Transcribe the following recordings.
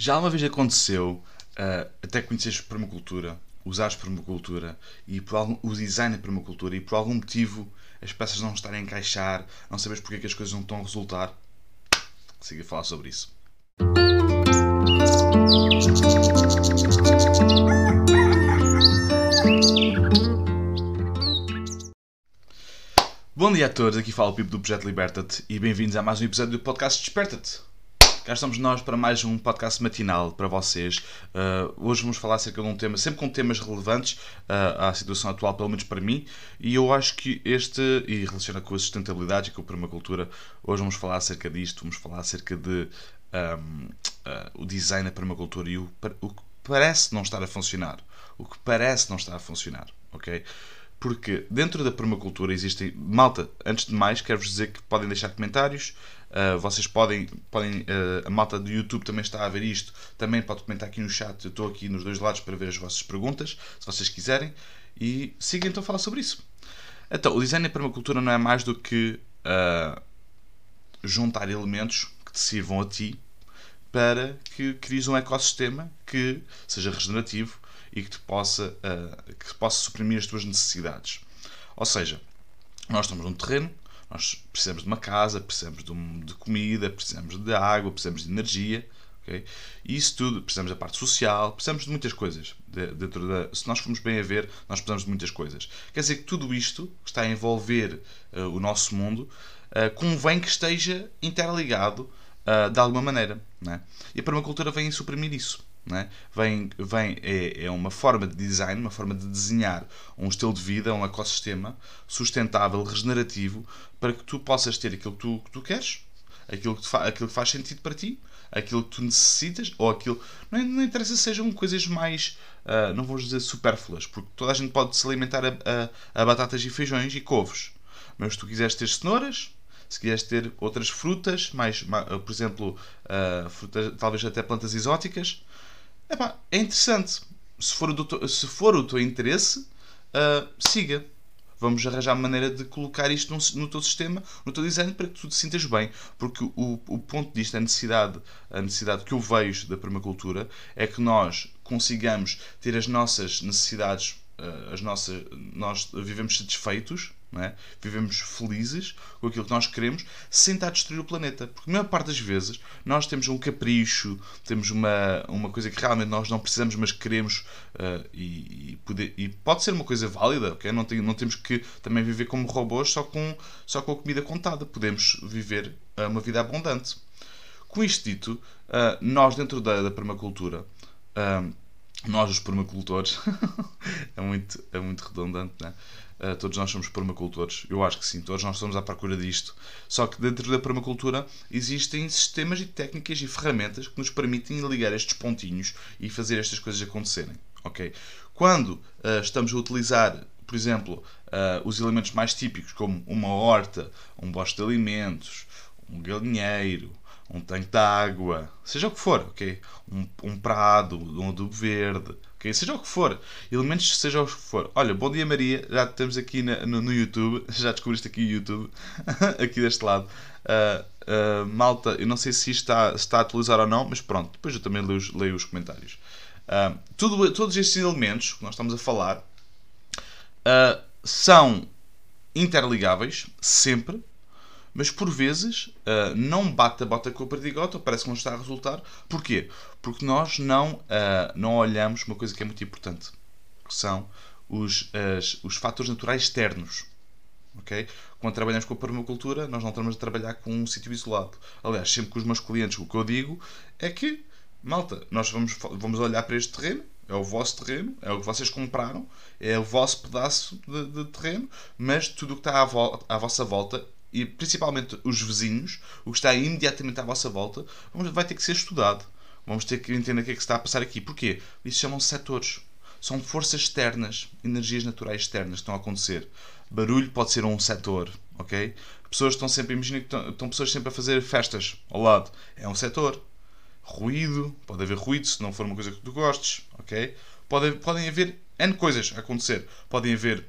Já uma vez aconteceu uh, até conheceres permacultura, usares permacultura e por algum, o design de permacultura e por algum motivo as peças não estarem a encaixar, não sabes porque é que as coisas não estão a resultar? Siga a falar sobre isso. Bom dia a todos, aqui fala o Pipo do Projeto Liberta-te e bem-vindos a mais um episódio do podcast Desperta-te. Cá estamos nós para mais um podcast matinal para vocês. Uh, hoje vamos falar acerca de um tema, sempre com temas relevantes uh, à situação atual, pelo menos para mim, e eu acho que este, e relaciona com a sustentabilidade e com a permacultura, hoje vamos falar acerca disto, vamos falar acerca de um, uh, o design da permacultura e o, o que parece não estar a funcionar. O que parece não estar a funcionar, ok? Porque dentro da permacultura existem. Malta, antes de mais, quero-vos dizer que podem deixar comentários. Uh, vocês podem. podem uh, a malta do YouTube também está a ver isto. Também pode comentar aqui no chat. Eu estou aqui nos dois lados para ver as vossas perguntas, se vocês quiserem. E siga então a falar sobre isso. Então, o design da permacultura não é mais do que uh, juntar elementos que te sirvam a ti para que cries um ecossistema que seja regenerativo e que te possa, uh, que possa suprimir as tuas necessidades. Ou seja, nós estamos num terreno, nós precisamos de uma casa, precisamos de, um, de comida, precisamos de água, precisamos de energia. Okay? E isso tudo, precisamos da parte social, precisamos de muitas coisas. De, dentro da, se nós formos bem a ver, nós precisamos de muitas coisas. Quer dizer que tudo isto que está a envolver uh, o nosso mundo uh, convém que esteja interligado uh, de alguma maneira. Né? E a permacultura vem suprimir isso. É? Vem, vem, é, é uma forma de design, uma forma de desenhar um estilo de vida, um ecossistema sustentável, regenerativo, para que tu possas ter aquilo que tu, que tu queres, aquilo que, aquilo que faz sentido para ti, aquilo que tu necessitas, ou aquilo. Não, não interessa se sejam coisas mais. Uh, não vou dizer supérfluas, porque toda a gente pode se alimentar a, a, a batatas e feijões e couves. Mas se tu quiseres ter cenouras, se quiseres ter outras frutas, mais por exemplo, uh, frutas, talvez até plantas exóticas, Epá, é interessante. Se for, o teu, se for o teu interesse, uh, siga. Vamos arranjar maneira de colocar isto no, no, teu sistema, no teu design, para que tu te sintas bem. Porque o, o ponto disto, a necessidade, a necessidade que eu vejo da permacultura, é que nós consigamos ter as nossas necessidades, uh, as nossas, nós vivemos satisfeitos é? Vivemos felizes com aquilo que nós queremos sem estar a destruir o planeta. Porque a maior parte das vezes nós temos um capricho, temos uma, uma coisa que realmente nós não precisamos, mas queremos uh, e, e, poder, e pode ser uma coisa válida, okay? não, tem, não temos que também viver como robôs só com, só com a comida contada. Podemos viver uh, uma vida abundante. Com isto dito, uh, nós dentro da, da permacultura nós os permacultores é muito é muito redundante né? Uh, todos nós somos permacultores. Eu acho que sim, todos nós estamos à procura disto. Só que dentro da permacultura existem sistemas e técnicas e ferramentas que nos permitem ligar estes pontinhos e fazer estas coisas acontecerem. ok? Quando uh, estamos a utilizar, por exemplo, uh, os elementos mais típicos, como uma horta, um bosque de alimentos, um galinheiro, um tanque de água, seja o que for, ok? Um, um prado, um adubo verde, ok? Seja o que for, elementos, seja o que for. Olha, bom dia Maria, já temos aqui na, no, no, YouTube, já descobriste aqui o YouTube, aqui deste lado. Uh, uh, malta, eu não sei se está, está a atualizar ou não, mas pronto, depois eu também leio os, leio os comentários. Uh, tudo, todos estes elementos que nós estamos a falar são interligáveis, sempre, mas por vezes uh, não bate a bota com a perdigota, parece que não está a resultar. Porquê? Porque nós não, uh, não olhamos uma coisa que é muito importante, que são os, as, os fatores naturais externos. Okay? Quando trabalhamos com a permacultura, nós não estamos a trabalhar com um sítio isolado. Aliás, sempre com os meus clientes, o que eu digo é que, malta, nós vamos, vamos olhar para este terreno, é o vosso terreno, é o que vocês compraram, é o vosso pedaço de, de terreno, mas tudo o que está à, à vossa volta e principalmente os vizinhos, o que está imediatamente à vossa volta, vai ter que ser estudado. Vamos ter que entender o que é que está a passar aqui. Porquê? Isso chamam-se setores. São forças externas, energias naturais externas que estão a acontecer. Barulho pode ser um setor, ok? Pessoas estão sempre, imagina que estão, estão pessoas sempre a fazer festas ao lado. É um setor. Ruído, pode haver ruído se não for uma coisa que tu gostes, ok? Pode, podem haver N coisas a acontecer. Podem haver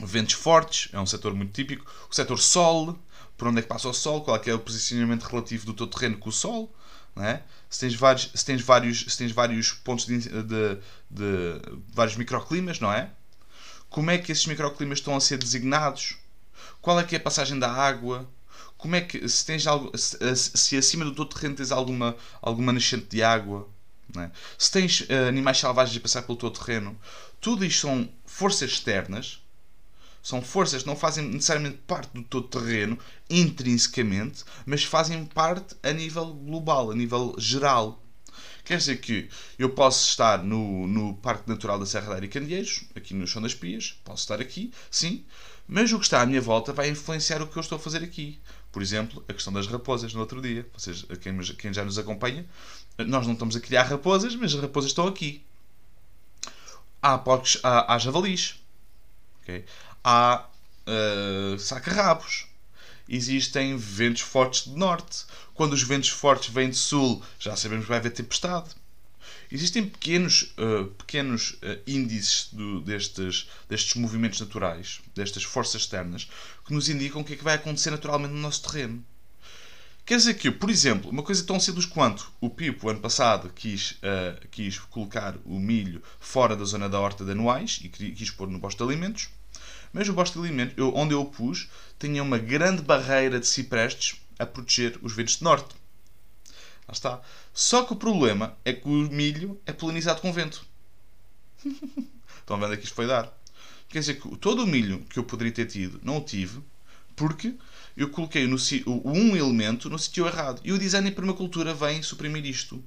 ventos fortes, é um setor muito típico. O setor sol, por onde é que passa o sol, qual é, é o posicionamento relativo do teu terreno com o sol. não é? se tens vários, se tens vários, se tens vários pontos de, de, de vários microclimas, não é? Como é que esses microclimas estão a ser designados? Qual é que é a passagem da água? Como é que se tens algo, se, se acima do teu terreno tens alguma alguma nascente de água, é? se tens uh, animais selvagens a passar pelo teu terreno, tudo isto são forças externas são forças que não fazem necessariamente parte do teu terreno intrinsecamente, mas fazem parte a nível global, a nível geral. Quer dizer que eu posso estar no, no Parque Natural da Serra da Área Candeeiros, aqui no Chão das Pias, posso estar aqui, sim, mas o que está à minha volta vai influenciar o que eu estou a fazer aqui. Por exemplo, a questão das raposas no outro dia. Vocês, quem, quem já nos acompanha, nós não estamos a criar raposas, mas as raposas estão aqui. Há, porcos, há, há javalis. Okay? Há uh, saca-rabos. Existem ventos fortes de norte. Quando os ventos fortes vêm de sul, já sabemos que vai haver tempestade. Existem pequenos, uh, pequenos uh, índices do, destes, destes movimentos naturais, destas forças externas, que nos indicam o que é que vai acontecer naturalmente no nosso terreno. Quer dizer que, por exemplo, uma coisa tão simples quanto o Pipo, ano passado, quis, uh, quis colocar o milho fora da zona da horta de anuais e quis pôr no posto de alimentos, mas o bosque de alimentos, eu, onde eu o pus, tinha uma grande barreira de ciprestes a proteger os ventos de norte. Lá está. Só que o problema é que o milho é polinizado com vento. Estão vendo que isto foi dar? Quer dizer que todo o milho que eu poderia ter tido, não o tive, porque eu coloquei no, um elemento no sítio errado. E o design em permacultura vem suprimir isto.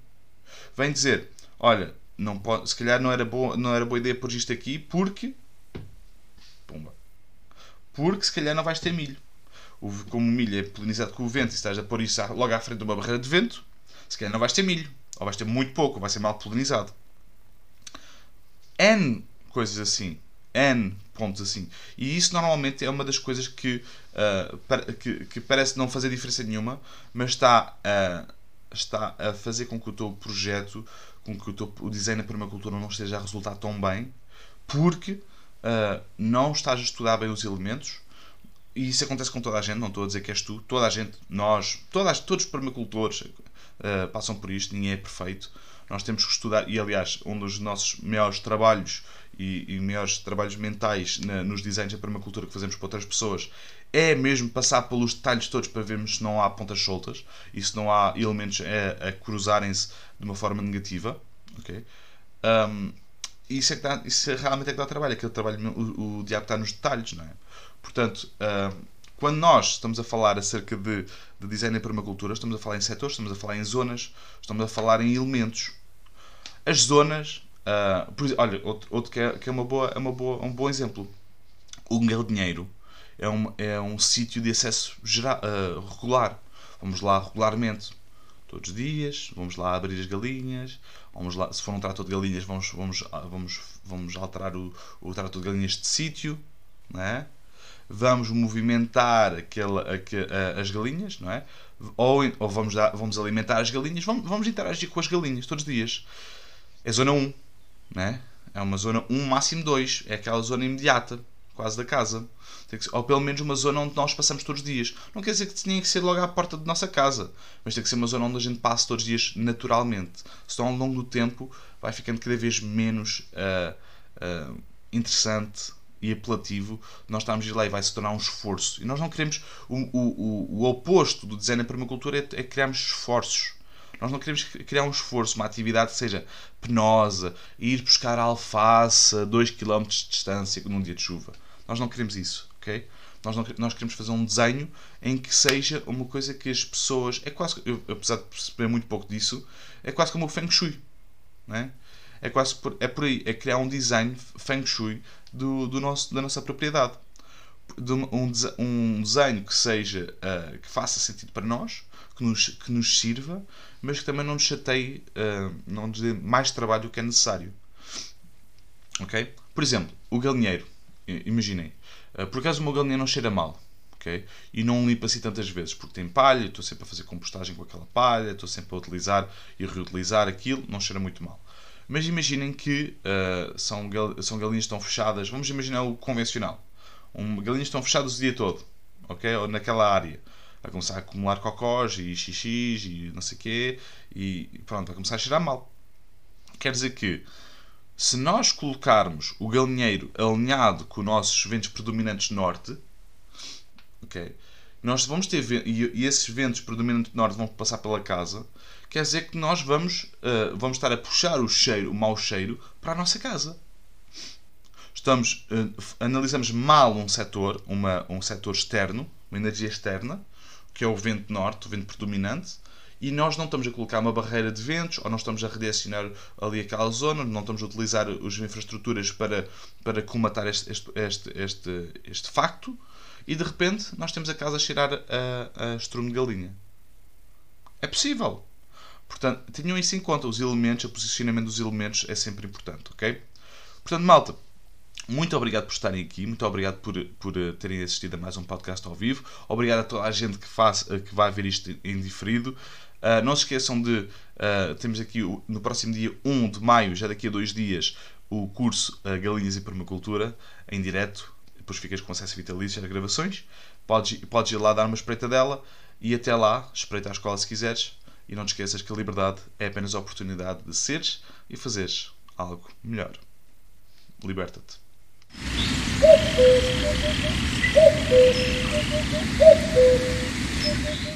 Vem dizer, olha, não pode, se calhar não era, boa, não era boa ideia pôr isto aqui, porque... Pumba porque se calhar não vais ter milho. Como o milho é polinizado com o vento e estás a pôr isso logo à frente de uma barreira de vento, se calhar não vais ter milho. Ou vais ter muito pouco, ou vai ser mal polinizado. N coisas assim. N pontos assim. E isso normalmente é uma das coisas que, uh, que, que, parece não fazer diferença nenhuma, mas está a, está a fazer com que o teu projeto, com que o, teu, o design da permacultura não esteja a resultar tão bem, porque uh, não estás a estudar bem os elementos, e isso acontece com toda a gente, não estou a dizer que és tu, toda a gente, nós, todas, todos os permacultores uh, passam por isto, ninguém é perfeito. Nós temos que estudar, e aliás, um dos nossos maiores trabalhos e, e maiores trabalhos mentais na, nos desenhos da permacultura que fazemos para outras pessoas é mesmo passar pelos detalhes todos para vermos se não há pontas soltas e se não há elementos a, a cruzarem-se de uma forma negativa. Okay? Um, isso, é que dá, isso é realmente é que dá trabalho. Aquele trabalho, o, o diabo está nos detalhes, não é? Portanto, uh, quando nós estamos a falar acerca de, de design em permacultura, estamos a falar em setores, estamos a falar em zonas, estamos a falar em elementos. As zonas, uh, por, olha, outro, outro que, é, que é, uma boa, é uma boa, um bom exemplo. O galinheiro é um, é um sítio de acesso geral, uh, regular. Vamos lá regularmente todos os dias, vamos lá abrir as galinhas, vamos lá, se for um trator de galinhas, vamos, vamos, vamos, vamos alterar o, o trator de galinhas de sítio, não é? vamos movimentar aquela, as galinhas, não é? Ou, ou vamos, dar, vamos alimentar as galinhas, vamos, vamos interagir com as galinhas todos os dias. É zona 1, não é? É uma zona 1, máximo 2, é aquela zona imediata, quase da casa. Ser, ou pelo menos uma zona onde nós passamos todos os dias. Não quer dizer que tenha que ser logo à porta da nossa casa, mas tem que ser uma zona onde a gente passa todos os dias naturalmente. Senão, ao longo do tempo, vai ficando cada vez menos uh, uh, interessante e apelativo nós estamos lá e vai se tornar um esforço. E nós não queremos. O, o, o, oposto do design da permacultura é, é criarmos esforços. Nós não queremos criar um esforço, uma atividade que seja penosa, ir buscar alface a 2 km de distância num dia de chuva. Nós não queremos isso ok? Nós, não, nós queremos fazer um desenho em que seja uma coisa que as pessoas. É quase. Eu, apesar de perceber muito pouco disso, é quase como o Feng Shui. Não é? É, quase por, é por aí. É criar um design Feng Shui do, do nosso, da nossa propriedade. De um, um desenho que seja. Uh, que faça sentido para nós, que nos, que nos sirva, mas que também não nos chateie, uh, não nos dê mais trabalho do que é necessário. Ok? Por exemplo, o galinheiro. Imaginem eh, por acaso o meu galinheiro não cheira mal. Okay? E não limpa assim tantas vezes, porque tem palha, estou sempre a fazer compostagem com aquela palha, estou sempre a utilizar e reutilizar aquilo, não cheira muito mal. Mas imaginem que uh, são, gal são galinhas que estão fechadas, vamos imaginar o convencional. Um, galinhas estão fechadas o dia todo, ok? Ou naquela área. vai começar a acumular cocós e xixis e não sei o quê, e pronto, vai começar a cheirar mal. Quer dizer que se nós colocarmos o galinheiro alinhado com os nossos ventos predominantes norte, ok, nós vamos ter e, esses ventos predominantes norte vão passar pela casa, quer dizer que nós vamos, uh, vamos estar a puxar o cheiro, o mau cheiro, para a nossa casa. Estamos, uh, analisamos mal um setor, uma, um setor externo, uma energia externa, que é o vento norte, o vento predominante, e nós não estamos a colocar uma barreira de ventos, ou não estamos a redirecionar ali aquela zona, não estamos a utilizar as infraestruturas para, para colmatar este, este, este, este, este facto, e de repente nós temos a casa a cheirar a, a estrume de galinha. É possível. Portanto, tenham isso em conta. Os elementos, o posicionamento dos elementos é sempre importante, ok? Portanto, malta, muito obrigado por estarem aqui, muito obrigado por, por eh, terem assistido a mais um podcast ao vivo. Obrigado a toda a gente que, faz, eh, que vai ver isto em diferido. Uh, não se esqueçam de. Uh, temos aqui no próximo dia 1 de maio, já daqui a dois dias, o curso uh, Galinhas e Permacultura, em direto. Depois ficas com acesso vitalício às gravações. Podes, podes ir lá dar uma espreita dela e até lá, espreita a escola se quiseres. E não te esqueças que a liberdade é apenas a oportunidade de seres e fazeres algo melhor. Liberta-te.